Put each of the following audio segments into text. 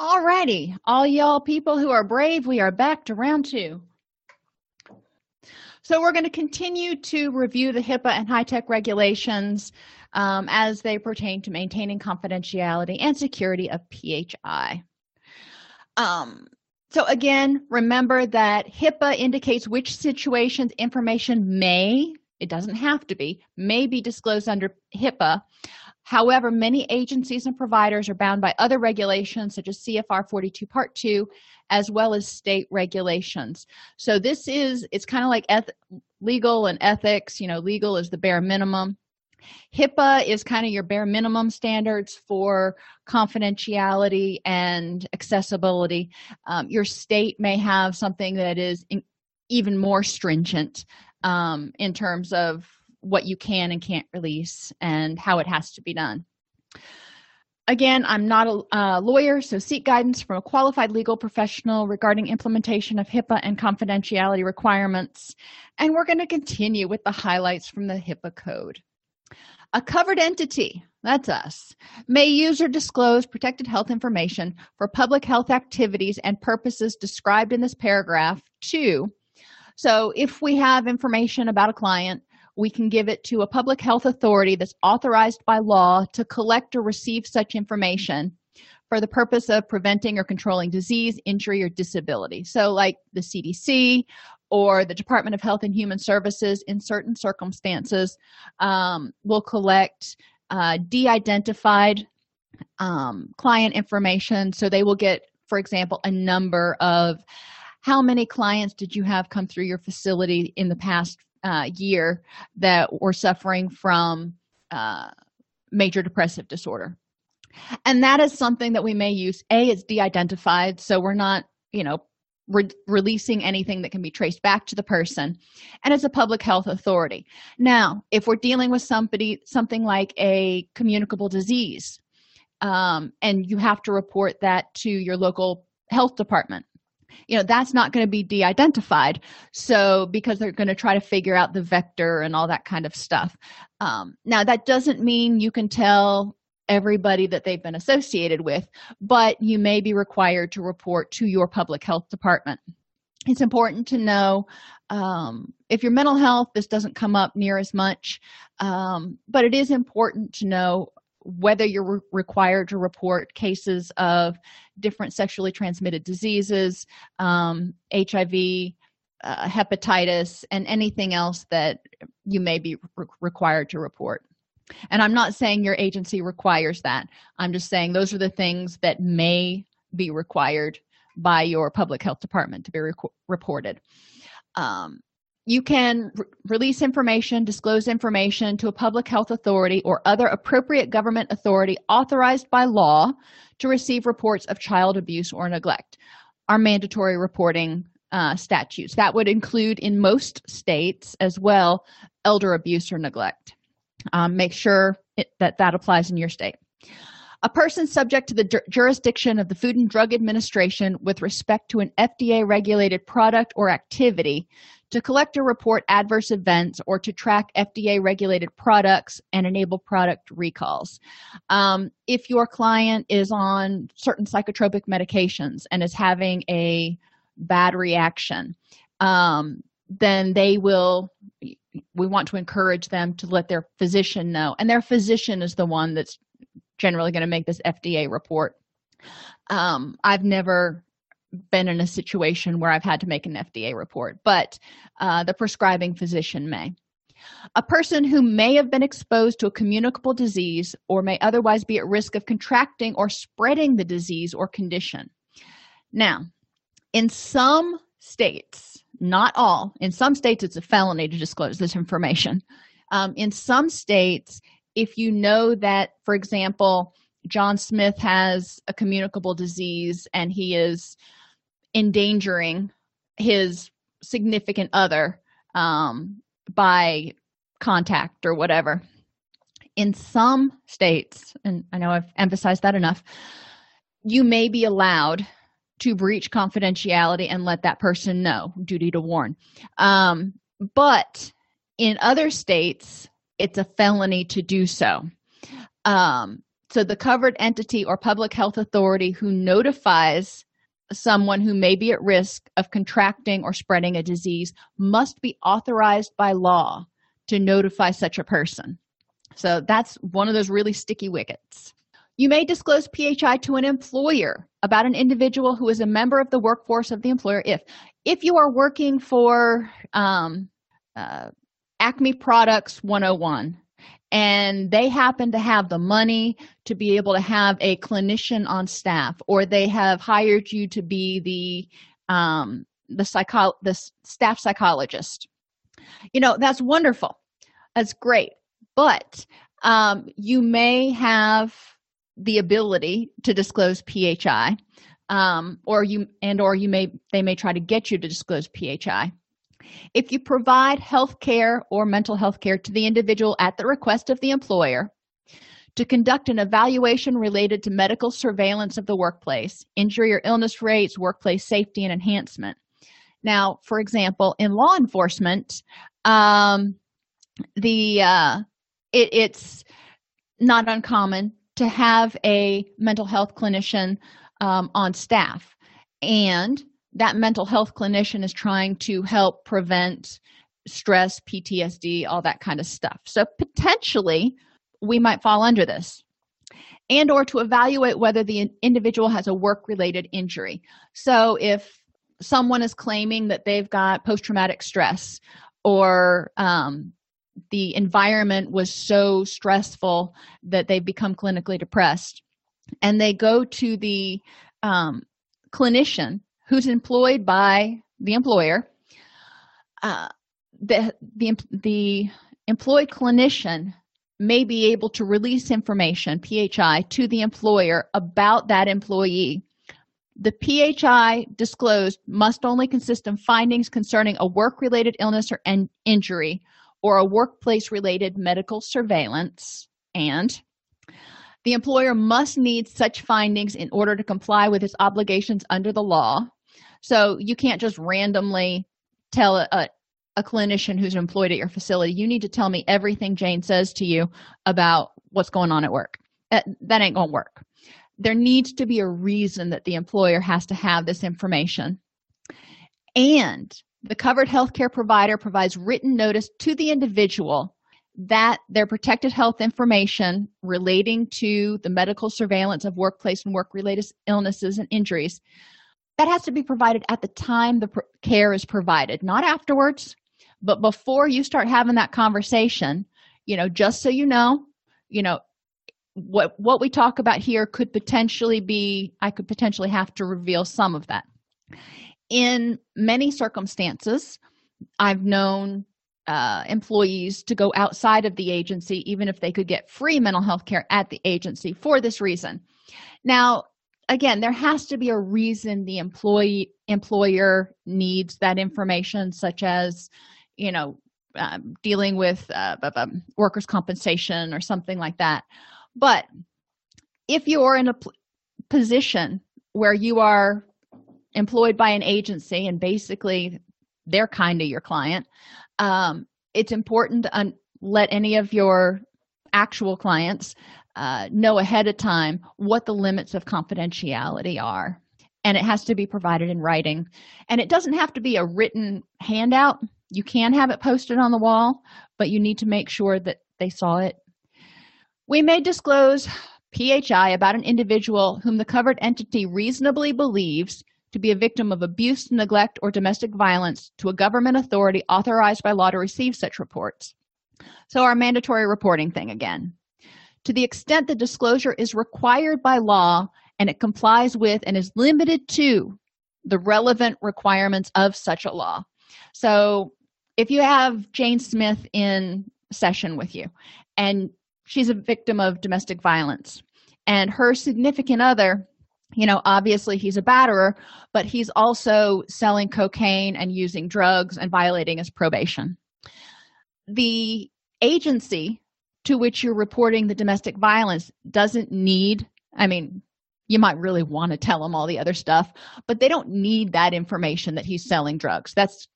Alrighty, all y'all people who are brave, we are back to round two. So we're going to continue to review the HIPAA and HITECH regulations um, as they pertain to maintaining confidentiality and security of PHI. Um, so again, remember that HIPAA indicates which situations information may, it doesn't have to be, may be disclosed under HIPAA However, many agencies and providers are bound by other regulations such as CFR 42 Part 2 as well as state regulations. So this is it's kind of like eth- legal and ethics, you know, legal is the bare minimum. HIPAA is kind of your bare minimum standards for confidentiality and accessibility. Um, your state may have something that is in, even more stringent um, in terms of what you can and can't release and how it has to be done. Again, I'm not a lawyer, so seek guidance from a qualified legal professional regarding implementation of HIPAA and confidentiality requirements. And we're going to continue with the highlights from the HIPAA code. A covered entity, that's us, may use or disclose protected health information for public health activities and purposes described in this paragraph. Two, so if we have information about a client we can give it to a public health authority that's authorized by law to collect or receive such information for the purpose of preventing or controlling disease, injury, or disability. So, like the CDC or the Department of Health and Human Services, in certain circumstances, um, will collect uh, de identified um, client information. So, they will get, for example, a number of how many clients did you have come through your facility in the past uh, year that were suffering from uh, major depressive disorder? And that is something that we may use. A is de-identified so we're not you know re- releasing anything that can be traced back to the person and it's a public health authority. Now if we're dealing with somebody something like a communicable disease um, and you have to report that to your local health department you know that's not going to be de-identified. So because they're going to try to figure out the vector and all that kind of stuff. Um, now that doesn't mean you can tell everybody that they've been associated with but you may be required to report to your public health department. It's important to know um, if your mental health this doesn't come up near as much um, but it is important to know whether you're re- required to report cases of different sexually transmitted diseases, um, HIV, uh, hepatitis, and anything else that you may be re- required to report. And I'm not saying your agency requires that. I'm just saying those are the things that may be required by your public health department to be re- reported. Um, you can re- release information, disclose information to a public health authority or other appropriate government authority authorized by law to receive reports of child abuse or neglect. Our mandatory reporting uh, statutes. That would include in most states as well elder abuse or neglect. Um, make sure it, that that applies in your state. A person subject to the jurisdiction of the Food and Drug Administration with respect to an FDA regulated product or activity to collect or report adverse events or to track FDA regulated products and enable product recalls. Um, if your client is on certain psychotropic medications and is having a bad reaction, um, then they will we want to encourage them to let their physician know and their physician is the one that's generally going to make this fda report Um, I've never been in a situation where I've had to make an FDA report, but uh, the prescribing physician may. A person who may have been exposed to a communicable disease or may otherwise be at risk of contracting or spreading the disease or condition. Now, in some states, not all, in some states it's a felony to disclose this information. Um, in some states, if you know that, for example, John Smith has a communicable disease and he is endangering his significant other um, by contact or whatever. In some states, and I know I've emphasized that enough, you may be allowed to breach confidentiality and let that person know, duty to warn. Um, but in other states, it's a felony to do so. Um, so the covered entity or public health authority who notifies someone who may be at risk of contracting or spreading a disease must be authorized by law to notify such a person. So that's one of those really sticky wickets. You may disclose PHI to an employer about an individual who is a member of the workforce of the employer if if you are working for um, uh, Acme Products 101 and they happen to have the money to be able to have a clinician on staff or they have hired you to be the um, the psycho the staff psychologist. You know that's wonderful. That's great. But um, you may have the ability to disclose phi um, or you and or you may they may try to get you to disclose phi if you provide health care or mental health care to the individual at the request of the employer to conduct an evaluation related to medical surveillance of the workplace, injury or illness rates, workplace safety, and enhancement. Now, for example, in law enforcement, um, the uh, it, it's not uncommon to have a mental health clinician um, on staff, and that mental health clinician is trying to help prevent stress, PTSD, all that kind of stuff. So potentially we might fall under this. And or to evaluate whether the individual has a work-related injury. So if someone is claiming that they've got post-traumatic stress or um, the environment was so stressful that they've become clinically depressed and they go to the um, clinician who's employed by the employer uh, the, the the employed clinician may be able to release information phi to the employer about that employee. The phi disclosed must only consist of findings concerning a work-related illness or an injury or a workplace-related medical surveillance and the employer must need such findings in order to comply with its obligations under the law so you can't just randomly tell a, a clinician who's employed at your facility you need to tell me everything jane says to you about what's going on at work. That, that ain't gonna work. There needs to be a reason that the employer has to have this information. And the covered healthcare provider provides written notice to the individual that their protected health information relating to the medical surveillance of workplace and work related illnesses and injuries that has to be provided at the time the care is provided not afterwards but before you start having that conversation you know just so you know you know what what we talk about here could potentially be i could potentially have to reveal some of that. In many circumstances i've known uh, employees to go outside of the agency even if they could get free mental health care at the agency for this reason. Now again there has to be a reason the employee employer needs that information such as you know um, dealing with uh, um, workers compensation or something like that. But if you are in a position where you are employed by an agency and basically they're kind of your client um, it's important to un- let any of your actual clients uh, know ahead of time what the limits of confidentiality are and it has to be provided in writing and it doesn't have to be a written handout you can have it posted on the wall but you need to make sure that they saw it we may disclose PHI about an individual whom the covered entity reasonably believes to be a victim of abuse, neglect, or domestic violence to a government authority authorized by law to receive such reports. So, our mandatory reporting thing again. To the extent the disclosure is required by law and it complies with and is limited to the relevant requirements of such a law. So, if you have Jane Smith in session with you and she's a victim of domestic violence and her significant other you know obviously he's a batterer but he's also selling cocaine and using drugs and violating his probation the agency to which you're reporting the domestic violence doesn't need i mean you might really want to tell them all the other stuff but they don't need that information that he's selling drugs that's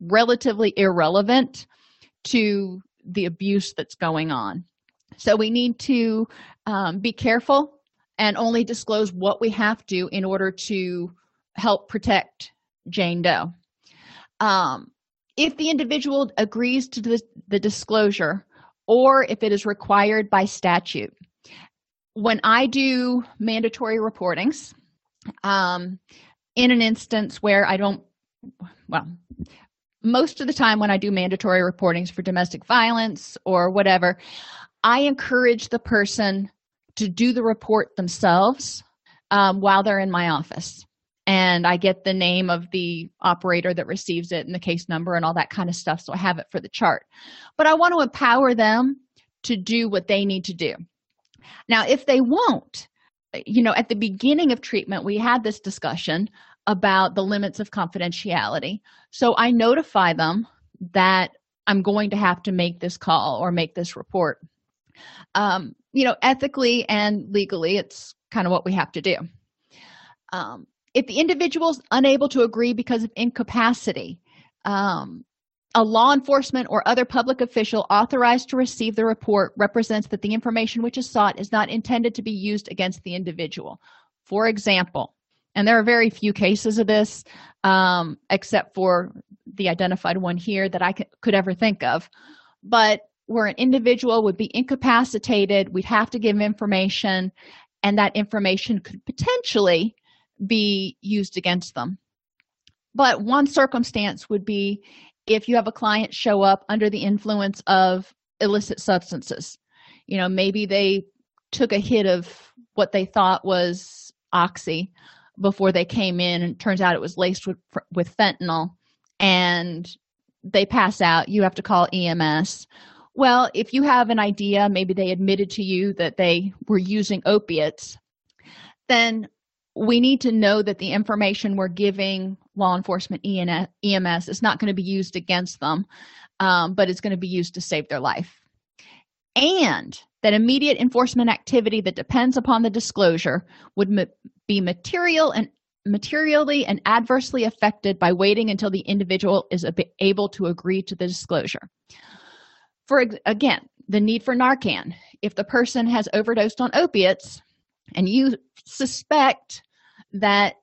relatively irrelevant to the abuse that's going on so we need to um, be careful and only disclose what we have to in order to help protect Jane Doe. Um, if the individual agrees to the, the disclosure or if it is required by statute, when I do mandatory reportings, um, in an instance where I don't, well, most of the time when I do mandatory reportings for domestic violence or whatever, I encourage the person to do the report themselves um, while they're in my office. And I get the name of the operator that receives it and the case number and all that kind of stuff. So I have it for the chart. But I want to empower them to do what they need to do. Now, if they won't, you know, at the beginning of treatment, we had this discussion about the limits of confidentiality. So I notify them that I'm going to have to make this call or make this report um, you know ethically and legally it's kind of what we have to do um, if the individual is unable to agree because of incapacity um, a law enforcement or other public official authorized to receive the report represents that the information which is sought is not intended to be used against the individual. For example and there are very few cases of this um, except for the identified one here that i could ever think of. But where an individual would be incapacitated we'd have to give information and that information could potentially be used against them. But one circumstance would be if you have a client show up under the influence of illicit substances. You know maybe they took a hit of what they thought was oxy before they came in and turns out it was laced with with fentanyl and they pass out. You have to call ems well, if you have an idea, maybe they admitted to you that they were using opiates, then we need to know that the information we're giving law enforcement EMS is not going to be used against them, um, but it's going to be used to save their life. And that immediate enforcement activity that depends upon the disclosure would ma- be material and materially and adversely affected by waiting until the individual is able to agree to the disclosure for again the need for narcan if the person has overdosed on opiates and you suspect that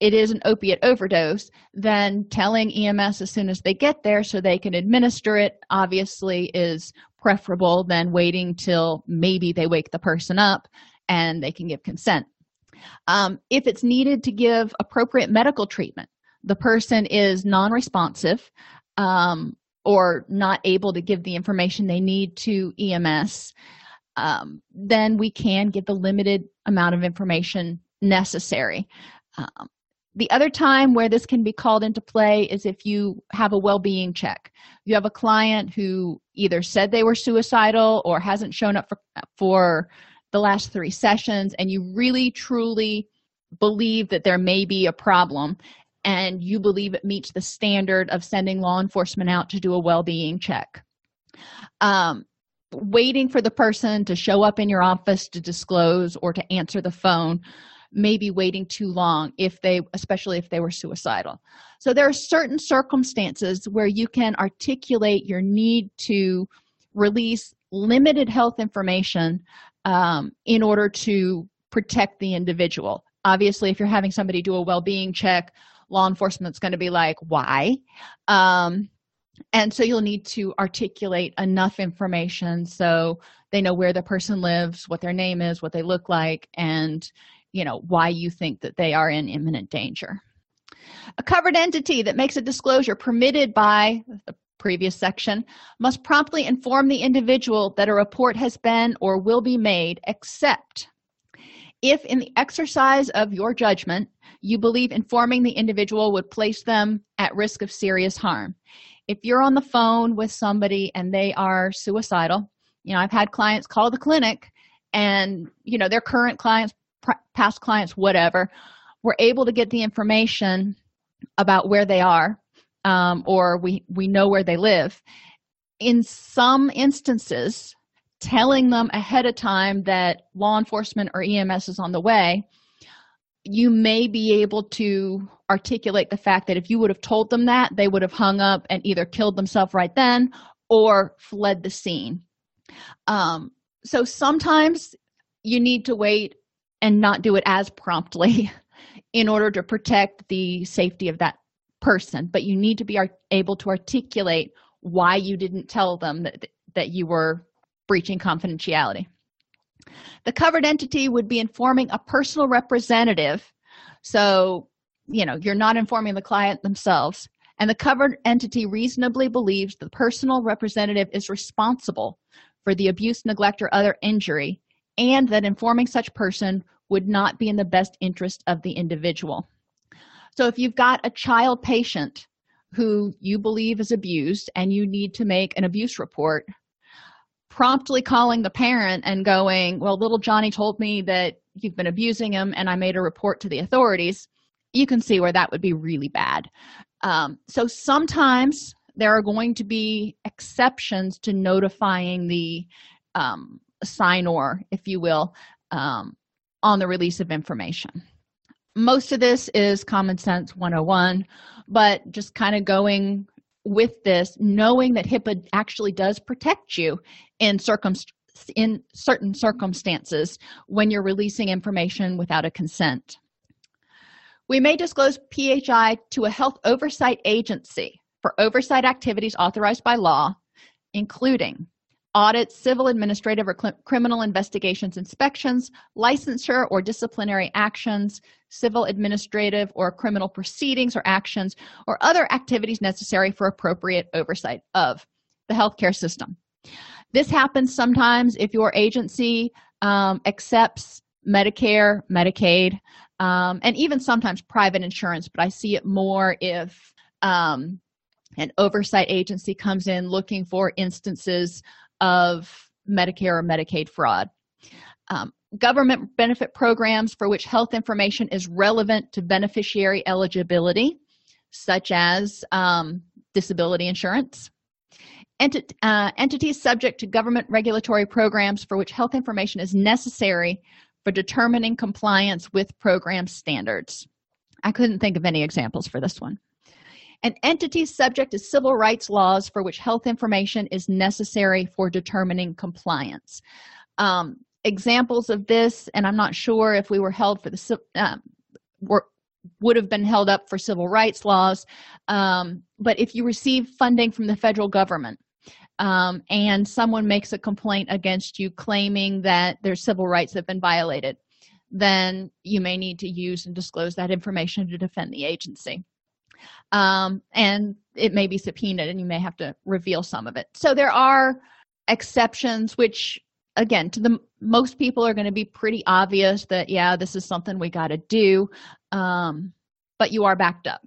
it is an opiate overdose then telling ems as soon as they get there so they can administer it obviously is preferable than waiting till maybe they wake the person up and they can give consent. Um, if it's needed to give appropriate medical treatment the person is non-responsive um, or not able to give the information they need to EMS, um, then we can get the limited amount of information necessary. Um, the other time where this can be called into play is if you have a well-being check. You have a client who either said they were suicidal or hasn't shown up for, for the last three sessions, and you really truly believe that there may be a problem and you believe it meets the standard of sending law enforcement out to do a well-being check um, waiting for the person to show up in your office to disclose or to answer the phone maybe waiting too long if they especially if they were suicidal. So there are certain circumstances where you can articulate your need to release limited health information um, in order to protect the individual. Obviously if you're having somebody do a well-being check law enforcement's going to be like why? Um, and so you'll need to articulate enough information so they know where the person lives what their name is what they look like and you know why you think that they are in imminent danger. A covered entity that makes a disclosure permitted by the previous section must promptly inform the individual that a report has been or will be made except if in the exercise of your judgment you believe informing the individual would place them at risk of serious harm. If you're on the phone with somebody and they are suicidal you know i've had clients call the clinic and you know their current clients past clients whatever we're able to get the information about where they are um, or we we know where they live. In some instances telling them ahead of time that law enforcement or ems is on the way you may be able to articulate the fact that if you would have told them that they would have hung up and either killed themselves right then or fled the scene. Um, so sometimes you need to wait and not do it as promptly in order to protect the safety of that person. But you need to be able to articulate why you didn't tell them that, that you were breaching confidentiality. The covered entity would be informing a personal representative so you know you're not informing the client themselves and the covered entity reasonably believes the personal representative is responsible for the abuse neglect or other injury and that informing such person would not be in the best interest of the individual. So if you've got a child patient who you believe is abused and you need to make an abuse report promptly calling the parent and going well little johnny told me that you've been abusing him and i made a report to the authorities you can see where that would be really bad. Um, so sometimes there are going to be exceptions to notifying the um, signor if you will um, on the release of information. Most of this is common sense 101 but just kind of going with this knowing that hipaa actually does protect you in circum in certain circumstances when you're releasing information without a consent. We may disclose phi to a health oversight agency for oversight activities authorized by law including audits civil administrative or criminal investigations inspections licensure or disciplinary actions civil administrative or criminal proceedings or actions or other activities necessary for appropriate oversight of the healthcare system. This happens sometimes if your agency um, accepts medicare medicaid um, and even sometimes private insurance but i see it more if um, an oversight agency comes in looking for instances of medicare or medicaid fraud. Um, government benefit programs for which health information is relevant to beneficiary eligibility such as um, disability insurance. Uh, entities subject to government regulatory programs for which health information is necessary for determining compliance with program standards. I couldn't think of any examples for this one an entity subject to civil rights laws for which health information is necessary for determining compliance. Um, examples of this and i'm not sure if we were held for the um, were, would have been held up for civil rights laws um, but if you receive funding from the federal government um, and someone makes a complaint against you claiming that their civil rights have been violated then you may need to use and disclose that information to defend the agency um, and it may be subpoenaed and you may have to reveal some of it. So there are exceptions which again to the most people are going to be pretty obvious that yeah this is something we got to do um, but you are backed up.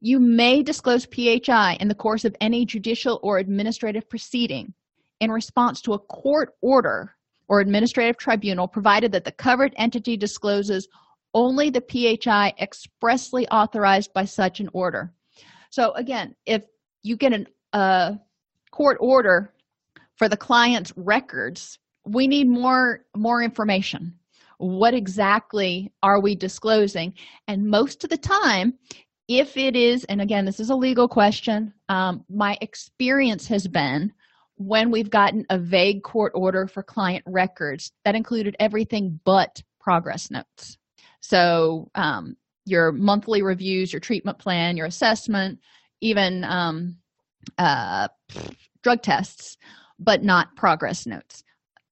You may disclose phi in the course of any judicial or administrative proceeding in response to a court order or administrative tribunal provided that the covered entity discloses only the phi expressly authorized by such an order. So again if you get a court order for the client's records we need more more information. What exactly are we disclosing? And most of the time if it is and again this is a legal question um, my experience has been when we've gotten a vague court order for client records that included everything but progress notes so um, your monthly reviews your treatment plan your assessment even um, uh, drug tests, but not progress notes.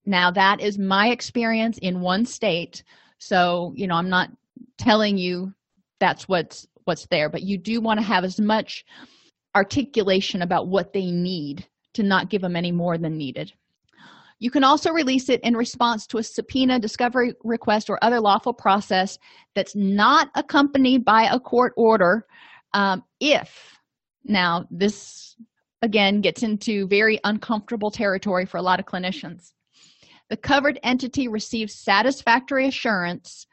Now, that is my experience in one state. So, you know, I'm not telling you that's what's what's there, but you do want to have as much articulation about what they need to not give them any more than needed. You can also release it in response to a subpoena, discovery request, or other lawful process that's not accompanied by a court order um, if, now, this again gets into very uncomfortable territory for a lot of clinicians. The covered entity receives satisfactory assurance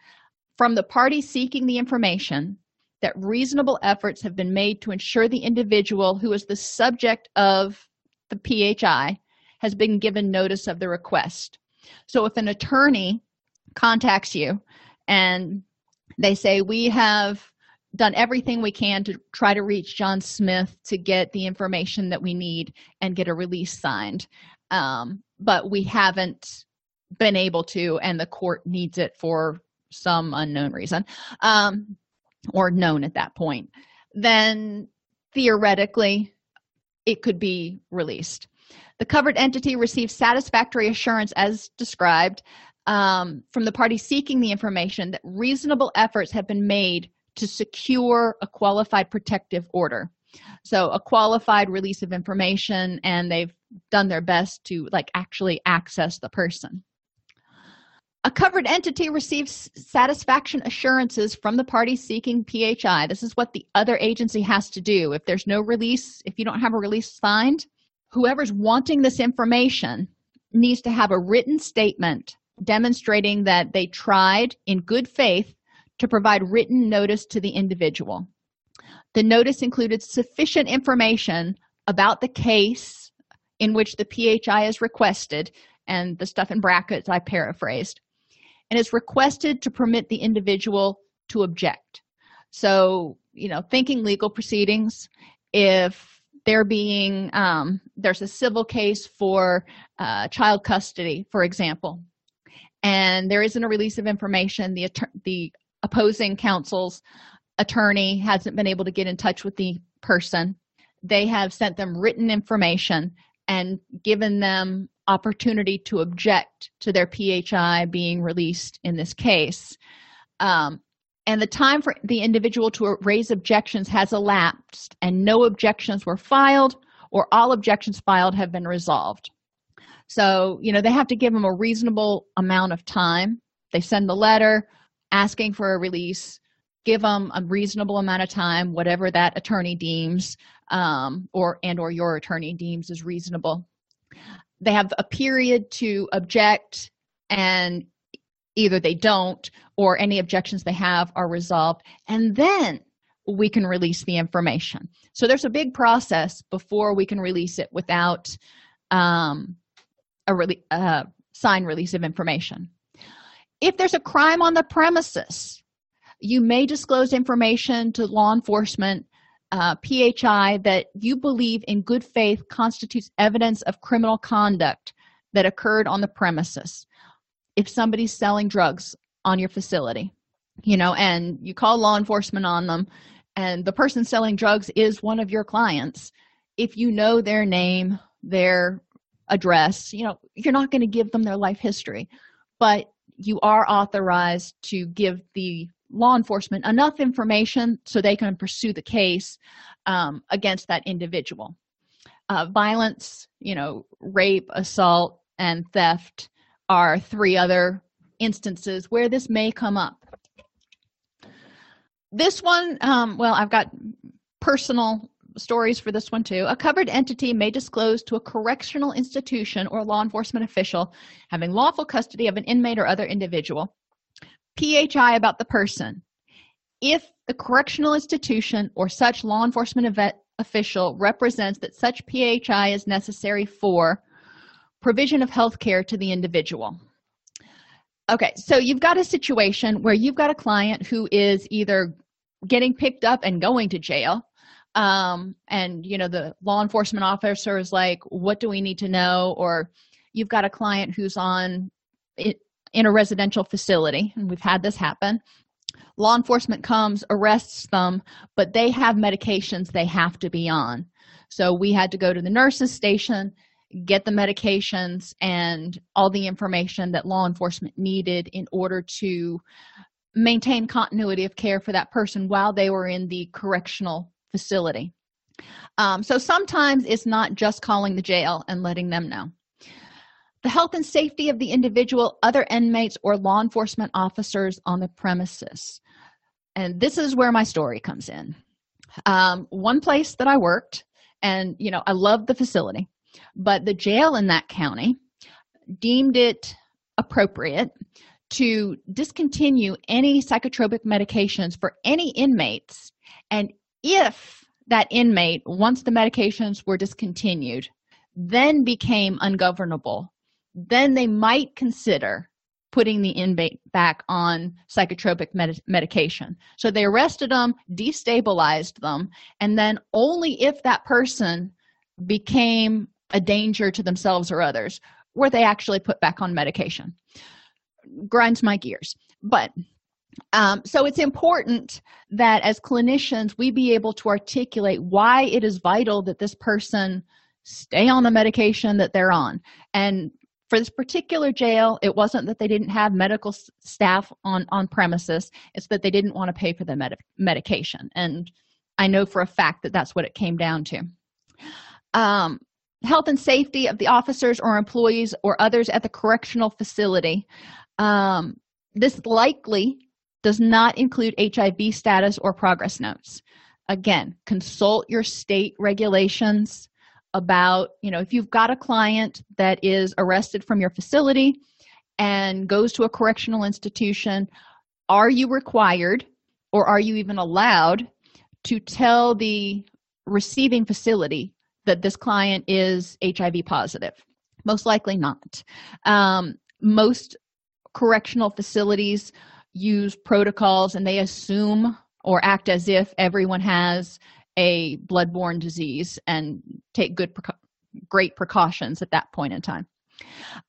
from the party seeking the information that reasonable efforts have been made to ensure the individual who is the subject of the PHI has been given notice of the request. So if an attorney contacts you and they say, We have done everything we can to try to reach John Smith to get the information that we need and get a release signed, um, but we haven't been able to, and the court needs it for some unknown reason um, or known at that point, then theoretically it could be released. The covered entity receives satisfactory assurance as described um, from the party seeking the information that reasonable efforts have been made to secure a qualified protective order. So, a qualified release of information, and they've done their best to like actually access the person. A covered entity receives satisfaction assurances from the party seeking PHI. This is what the other agency has to do. If there's no release, if you don't have a release signed, whoever's wanting this information needs to have a written statement demonstrating that they tried in good faith to provide written notice to the individual. The notice included sufficient information about the case in which the PHI is requested, and the stuff in brackets I paraphrased, and is requested to permit the individual to object. So, you know, thinking legal proceedings, if there being um, there's a civil case for uh, child custody, for example, and there isn't a release of information, the the opposing counsel's attorney hasn't been able to get in touch with the person. They have sent them written information and given them opportunity to object to their phi being released in this case. Um, and the time for the individual to raise objections has elapsed and no objections were filed or all objections filed have been resolved. So you know they have to give them a reasonable amount of time. They send the letter asking for a release give them a reasonable amount of time whatever that attorney deems um, or and or your attorney deems is reasonable. They have a period to object and either they don't or any objections they have are resolved and then we can release the information. So there's a big process before we can release it without um, a re- uh, sign release of information. If there's a crime on the premises you may disclose information to law enforcement uh, phi that you believe in good faith constitutes evidence of criminal conduct that occurred on the premises if somebody's selling drugs on your facility you know and you call law enforcement on them and the person selling drugs is one of your clients if you know their name their address you know you're not going to give them their life history but you are authorized to give the law enforcement enough information so they can pursue the case um, against that individual. Uh, violence you know rape assault and theft are three other instances where this may come up this one um, well i've got personal stories for this one too. A covered entity may disclose to a correctional institution or law enforcement official having lawful custody of an inmate or other individual PHI about the person. If the correctional institution or such law enforcement event official represents that such PHI is necessary for provision of health care to the individual. Okay, so you've got a situation where you've got a client who is either getting picked up and going to jail um, and you know the law enforcement officer is like what do we need to know? Or you've got a client who's on in a residential facility and we've had this happen. Law enforcement comes arrests them but they have medications they have to be on. So we had to go to the nurse's station, get the medications and all the information that law enforcement needed in order to maintain continuity of care for that person while they were in the correctional facility. Um, so sometimes it's not just calling the jail and letting them know. The health and safety of the individual, other inmates, or law enforcement officers on the premises. And this is where my story comes in. Um, one place that I worked, and you know, I loved the facility, but the jail in that county deemed it appropriate to discontinue any psychotropic medications for any inmates. And if that inmate, once the medications were discontinued, then became ungovernable, then they might consider putting the inmate back on psychotropic med- medication. So they arrested them, destabilized them, and then only if that person became a danger to themselves or others were they actually put back on medication. Grinds my gears. But um, so it's important that as clinicians we be able to articulate why it is vital that this person stay on the medication that they're on and for this particular jail it wasn't that they didn't have medical staff on on premises it's that they didn't want to pay for the med- medication and i know for a fact that that's what it came down to um, health and safety of the officers or employees or others at the correctional facility. Um, this likely does not include hiv status or progress notes. Again consult your state regulations about you know if you've got a client that is arrested from your facility and goes to a correctional institution are you required or are you even allowed to tell the receiving facility that this client is hiv positive. Most likely not. Um, most correctional facilities use protocols and they assume or act as if everyone has a bloodborne disease and take good great precautions at that point in time.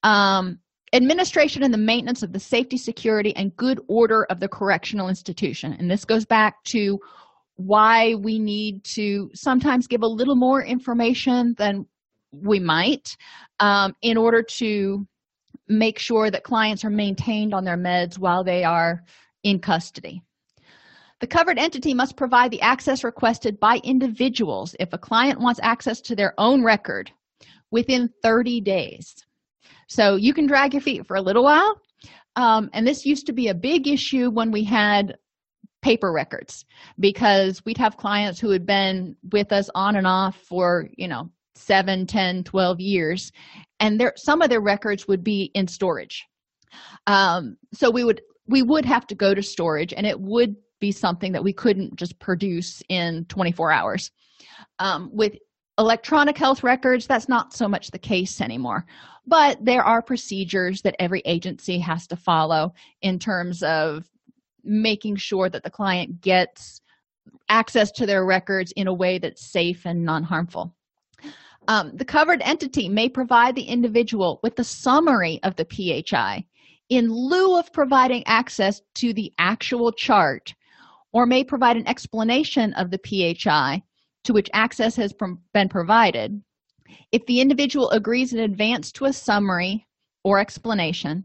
Um, administration and the maintenance of the safety security and good order of the correctional institution. And this goes back to why we need to sometimes give a little more information than we might um, in order to make sure that clients are maintained on their meds while they are in custody. The covered entity must provide the access requested by individuals if a client wants access to their own record within 30 days. So you can drag your feet for a little while um, and this used to be a big issue when we had paper records because we'd have clients who had been with us on and off for you know 7 10 12 years and there some of their records would be in storage. Um, so we would we would have to go to storage and it would be something that we couldn't just produce in 24 hours. Um, with electronic health records that's not so much the case anymore but there are procedures that every agency has to follow in terms of making sure that the client gets access to their records in a way that's safe and non-harmful. Um, the covered entity may provide the individual with a summary of the phi in lieu of providing access to the actual chart or may provide an explanation of the phi to which access has been provided. If the individual agrees in advance to a summary or explanation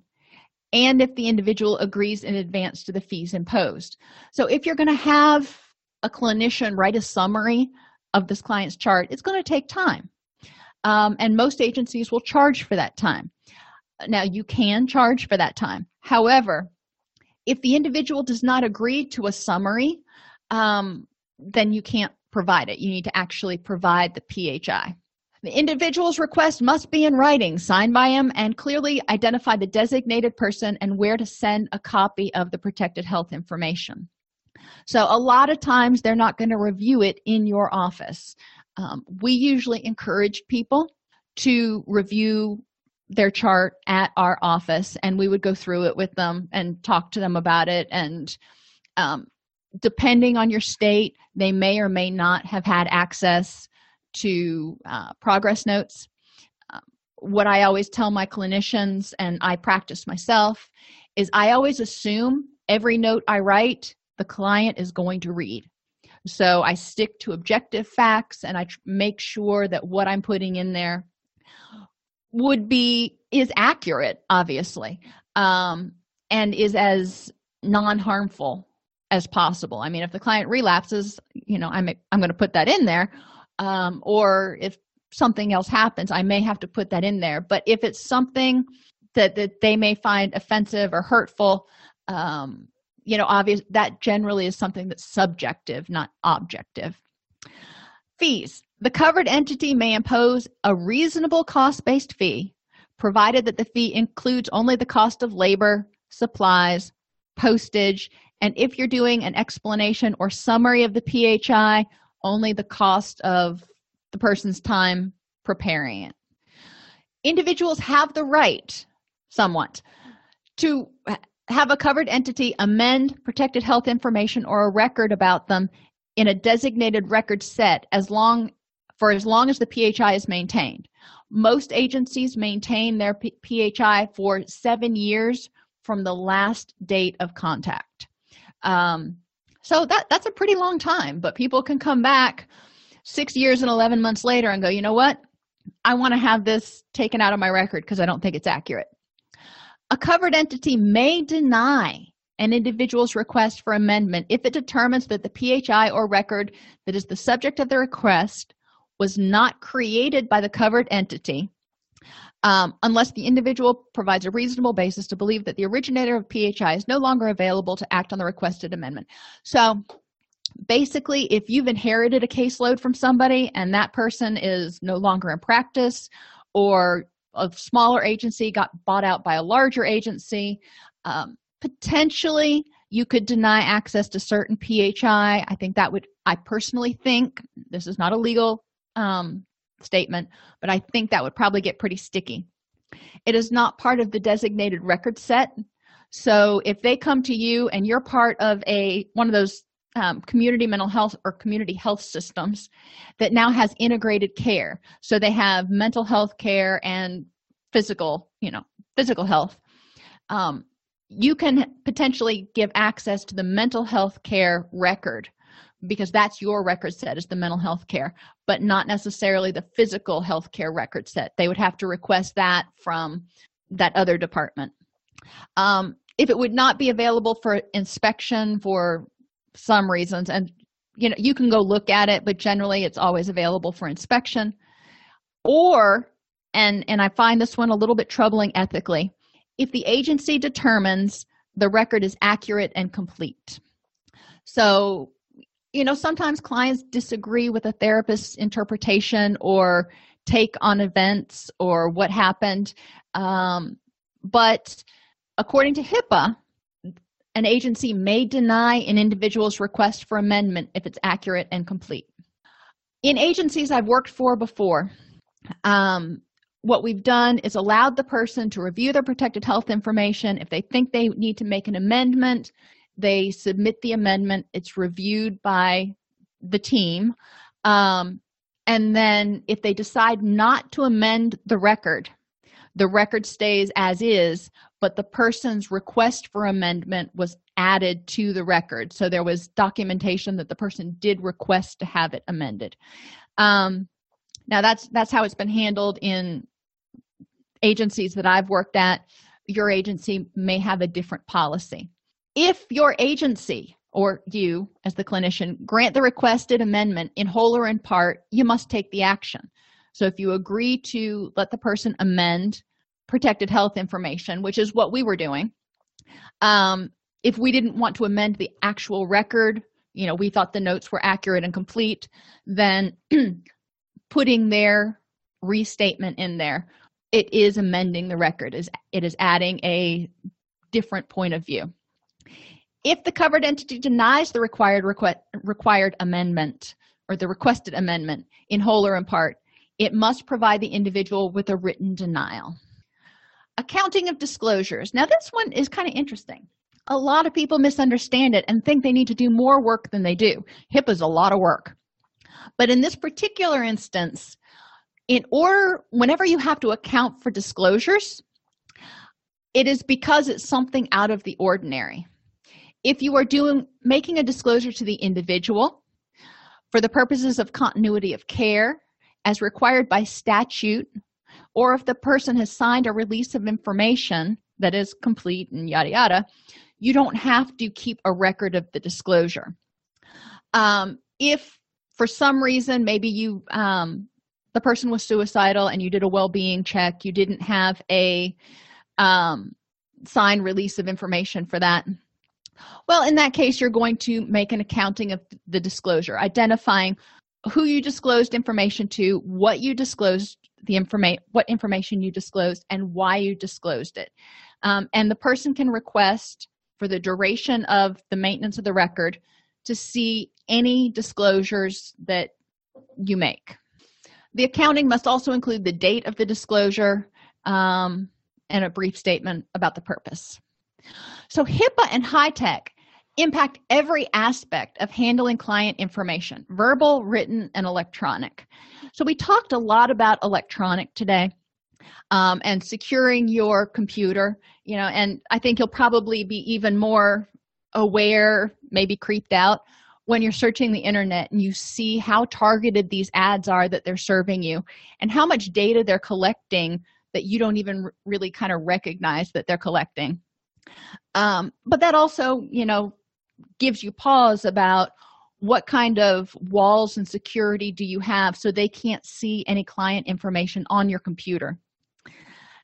and if the individual agrees in advance to the fees imposed. So if you're going to have a clinician write a summary of this client's chart it's going to take time. Um, and most agencies will charge for that time. Now you can charge for that time. However if the individual does not agree to a summary um, then you can't provide it. You need to actually provide the phi the individual's request must be in writing signed by him and clearly identify the designated person and where to send a copy of the protected health information. So a lot of times they're not going to review it in your office. Um, we usually encourage people to review their chart at our office and we would go through it with them and talk to them about it. And um, depending on your state they may or may not have had access to uh, progress notes uh, what i always tell my clinicians and i practice myself is i always assume every note i write the client is going to read So I stick to objective facts and I tr- make sure that what I'm putting in there would be is accurate, obviously, um, and is as non-harmful as possible. I mean, if the client relapses, you know, I'm I'm going to put that in there, um, or if something else happens, I may have to put that in there. But if it's something that that they may find offensive or hurtful, um, you know, obvious that generally is something that's subjective, not objective. Fees. The covered entity may impose a reasonable cost based fee, provided that the fee includes only the cost of labor, supplies, postage, and if you're doing an explanation or summary of the PHI, only the cost of the person's time preparing it. Individuals have the right, somewhat, to have a covered entity amend protected health information or a record about them in a designated record set as long for as long as the PHI is maintained. Most agencies maintain their P- PHI for seven years from the last date of contact. Um, so that that's a pretty long time, but people can come back six years and 11 months later and go, you know what? I want to have this taken out of my record because I don't think it's accurate. A covered entity may deny an individual's request for amendment if it determines that the PHI or record that is the subject of the request was not created by the covered entity um, unless the individual provides a reasonable basis to believe that the originator of PHI is no longer available to act on the requested amendment. So basically, if you've inherited a caseload from somebody and that person is no longer in practice or a smaller agency got bought out by a larger agency, um, potentially you could deny access to certain PHI. I think that would, I personally think, this is not a legal um, statement, but I think that would probably get pretty sticky. It is not part of the designated record set. So if they come to you and you're part of a one of those um, community mental health or community health systems that now has integrated care, so they have mental health care and physical, you know, physical health. Um, you can potentially give access to the mental health care record because that's your record set is the mental health care but not necessarily the physical health care record set. They would have to request that from that other department. Um, if it would not be available for inspection for some reasons and you know you can go look at it but generally it's always available for inspection. Or and and i find this one a little bit troubling ethically if the agency determines the record is accurate and complete. So you know sometimes clients disagree with a therapist's interpretation or take on events or what happened um, but according to hipaa an agency may deny an individual's request for amendment if it's accurate and complete. In agencies i've worked for before um, what we've done is allowed the person to review their protected health information if they think they need to make an amendment they submit the amendment. It's reviewed by the team. Um, and then if they decide not to amend the record the record stays as is but the person's request for amendment was added to the record. So there was documentation that the person did request to have it amended. Um, now that's that's how it's been handled in agencies that i've worked at. Your agency may have a different policy if your agency or you as the clinician grant the requested amendment in whole or in part you must take the action. So if you agree to let the person amend protected health information which is what we were doing um, if we didn't want to amend the actual record you know we thought the notes were accurate and complete then putting their restatement in there it is amending the record is it is adding a different point of view if the covered entity denies the required requ- required amendment or the requested amendment in whole or in part it must provide the individual with a written denial. Accounting of disclosures. Now this one is kind of interesting. A lot of people misunderstand it and think they need to do more work than they do. Hipaa is a lot of work. But in this particular instance in order whenever you have to account for disclosures it is because it's something out of the ordinary if you are doing making a disclosure to the individual for the purposes of continuity of care as required by statute or if the person has signed a release of information that is complete and yada yada you don't have to keep a record of the disclosure. Um, if for some reason maybe you um, the person was suicidal and you did a well-being check you didn't have a um, signed release of information for that well in that case you're going to make an accounting of the disclosure identifying who you disclosed information to what you disclosed the information what information you disclosed and why you disclosed it. Um, and the person can request for the duration of the maintenance of the record to see any disclosures that you make. The accounting must also include the date of the disclosure um, and a brief statement about the purpose so hipaa and HITECH impact every aspect of handling client information verbal written and electronic. So we talked a lot about electronic today um, and securing your computer you know and i think you'll probably be even more aware maybe creeped out when you're searching the internet and you see how targeted these ads are that they're serving you and how much data they're collecting that you don't even really kind of recognize that they're collecting um, but that also you know gives you pause about what kind of walls and security do you have so they can't see any client information on your computer.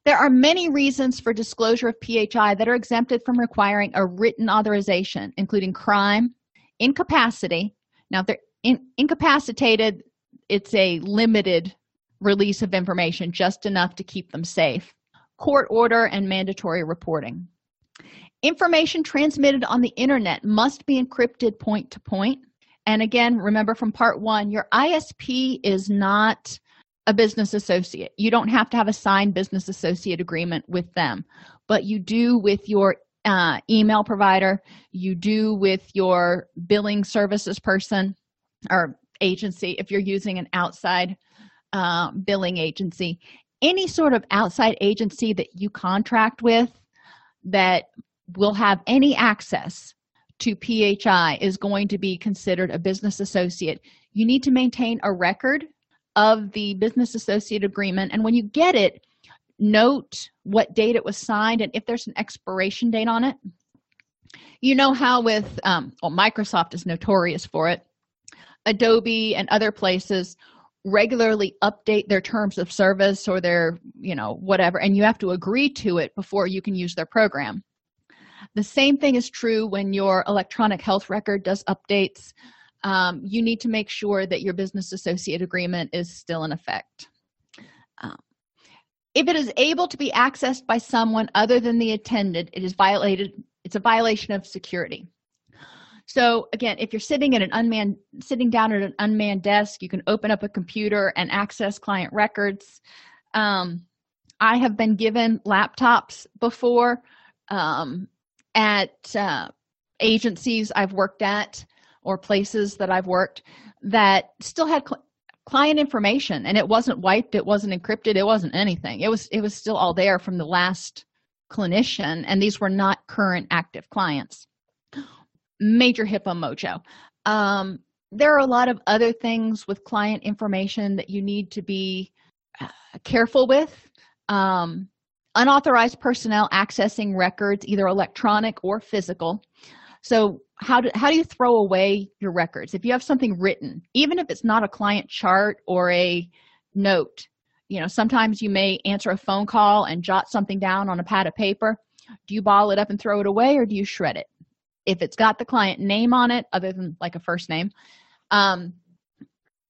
There are many reasons for disclosure of phi that are exempted from requiring a written authorization including crime incapacity. Now if they're in, incapacitated it's a limited release of information just enough to keep them safe. Court order and mandatory reporting information transmitted on the internet must be encrypted point to point. and again remember from part one your isp is not a business associate. You don't have to have a signed business associate agreement with them but you do with your uh, email provider. You do with your billing services person or agency if you're using an outside uh, billing agency. Any sort of outside agency that you contract with that will have any access to phi is going to be considered a business associate. You need to maintain a record of the business associate agreement. And when you get it note what date it was signed and if there's an expiration date on it. You know how with um, well microsoft is notorious for it. Adobe and other places regularly update their terms of service or their you know whatever and you have to agree to it before you can use their program the same thing is true when your electronic health record does updates. Um, you need to make sure that your business associate agreement is still in effect. Um, if it is able to be accessed by someone other than the attendant it is violated it's a violation of security. So again if you're sitting at an unmanned sitting down at an unmanned desk you can open up a computer and access client records. Um, i have been given laptops before. Um, at uh, agencies i've worked at or places that i've worked that still had client information and it wasn't wiped it wasn't encrypted it wasn't anything. It was it was still all there from the last clinician and these were not current active clients. Major hipaa mojo. Um, there are a lot of other things with client information that you need to be uh, careful with. Um, unauthorized personnel accessing records either electronic or physical. So how do how do you throw away your records? If you have something written even if it's not a client chart or a note you know sometimes you may answer a phone call and jot something down on a pad of paper. Do you ball it up and throw it away or do you shred it? If it's got the client name on it other than like a first name um,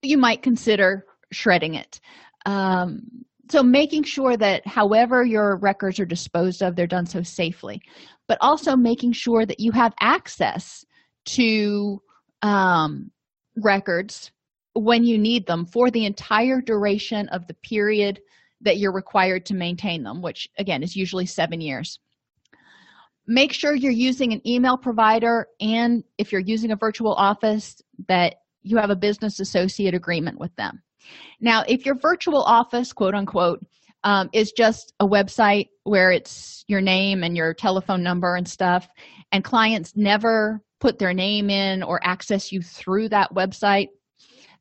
you might consider shredding it. Um, so making sure that however your records are disposed of they're done so safely but also making sure that you have access to um, records when you need them for the entire duration of the period that you're required to maintain them which again is usually seven years. Make sure you're using an email provider and if you're using a virtual office that you have a business associate agreement with them now if your virtual office quote unquote um, is just a website where it's your name and your telephone number and stuff and clients never put their name in or access you through that website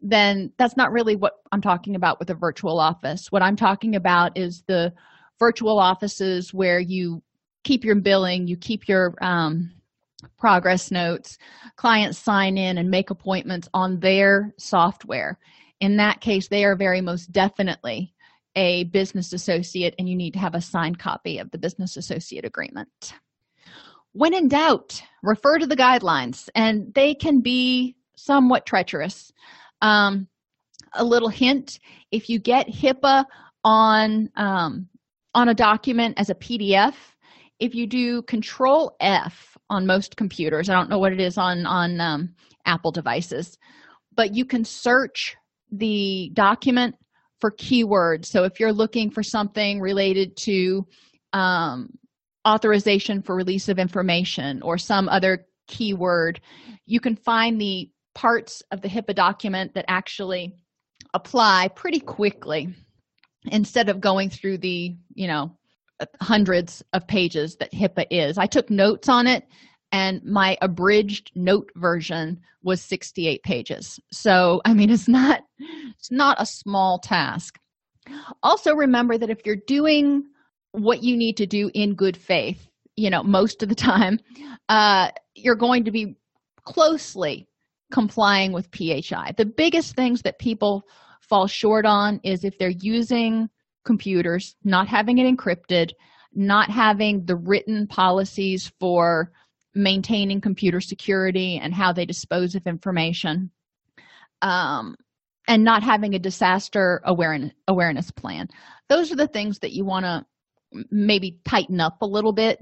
then that's not really what i'm talking about with a virtual office. What i'm talking about is the virtual offices where you keep your billing you keep your um, progress notes clients sign in and make appointments on their software in that case they are very most definitely a business associate and you need to have a signed copy of the business associate agreement. When in doubt refer to the guidelines and they can be somewhat treacherous. Um, a little hint if you get hipaa on um, on a document as a pdf if you do control f on most computers i don't know what it is on on um, apple devices but you can search the document for keywords. So if you're looking for something related to um, authorization for release of information or some other keyword you can find the parts of the hipaa document that actually apply pretty quickly instead of going through the you know hundreds of pages that hipaa is. I took notes on it and my abridged note version was 68 pages. So i mean it's not it's not a small task. Also remember that if you're doing what you need to do in good faith you know most of the time uh, you're going to be closely complying with phi the biggest things that people fall short on is if they're using computers not having it encrypted not having the written policies for maintaining computer security and how they dispose of information um, and not having a disaster awareness awareness plan. Those are the things that you want to maybe tighten up a little bit.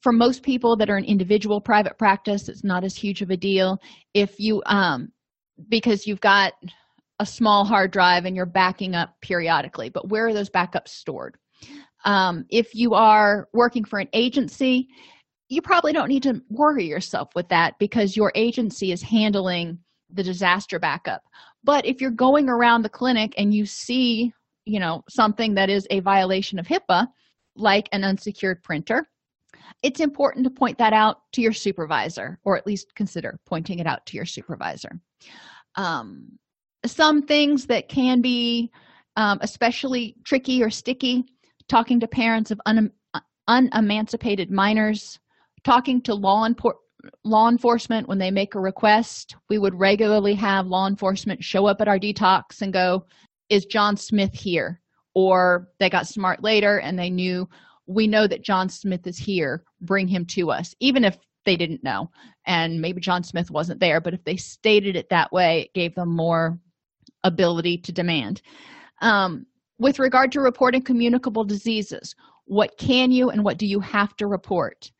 For most people that are in individual private practice it's not as huge of a deal. If you um because you've got a small hard drive and you're backing up periodically but where are those backups stored? Um, if you are working for an agency you probably don't need to worry yourself with that because your agency is handling the disaster backup. But if you're going around the clinic and you see you know something that is a violation of hipaa like an unsecured printer it's important to point that out to your supervisor or at least consider pointing it out to your supervisor. Um, some things that can be um, especially tricky or sticky talking to parents of un- unemancipated minors talking to law, law enforcement when they make a request we would regularly have law enforcement show up at our detox and go is john smith here? Or they got smart later and they knew we know that john smith is here. Bring him to us even if they didn't know. And maybe john smith wasn't there but if they stated it that way it gave them more ability to demand. Um, with regard to reporting communicable diseases what can you and what do you have to report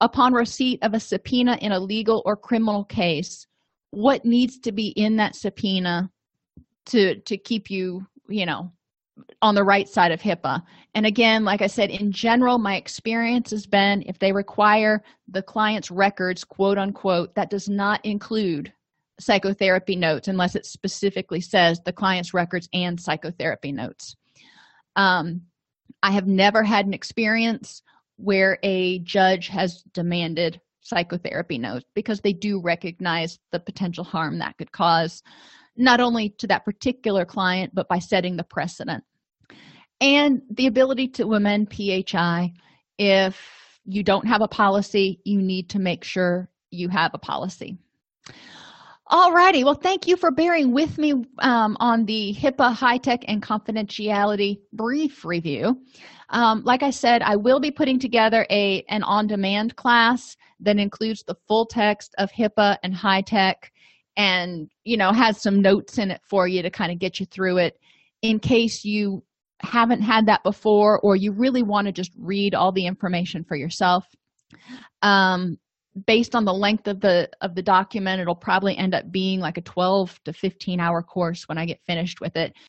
upon receipt of a subpoena in a legal or criminal case what needs to be in that subpoena to to keep you you know on the right side of hipaa? And again like i said in general my experience has been if they require the client's records quote unquote that does not include psychotherapy notes unless it specifically says the client's records and psychotherapy notes. Um, i have never had an experience where a judge has demanded psychotherapy notes because they do recognize the potential harm that could cause not only to that particular client but by setting the precedent. And the ability to amend phi if you don't have a policy you need to make sure you have a policy. All righty. Well thank you for bearing with me um, on the hipaa HITECH and confidentiality brief review um, like i said i will be putting together a an on-demand class that includes the full text of hipaa and HITECH, and you know has some notes in it for you to kind of get you through it in case you haven't had that before or you really want to just read all the information for yourself. Um, based on the length of the of the document it'll probably end up being like a 12 to 15 hour course when i get finished with it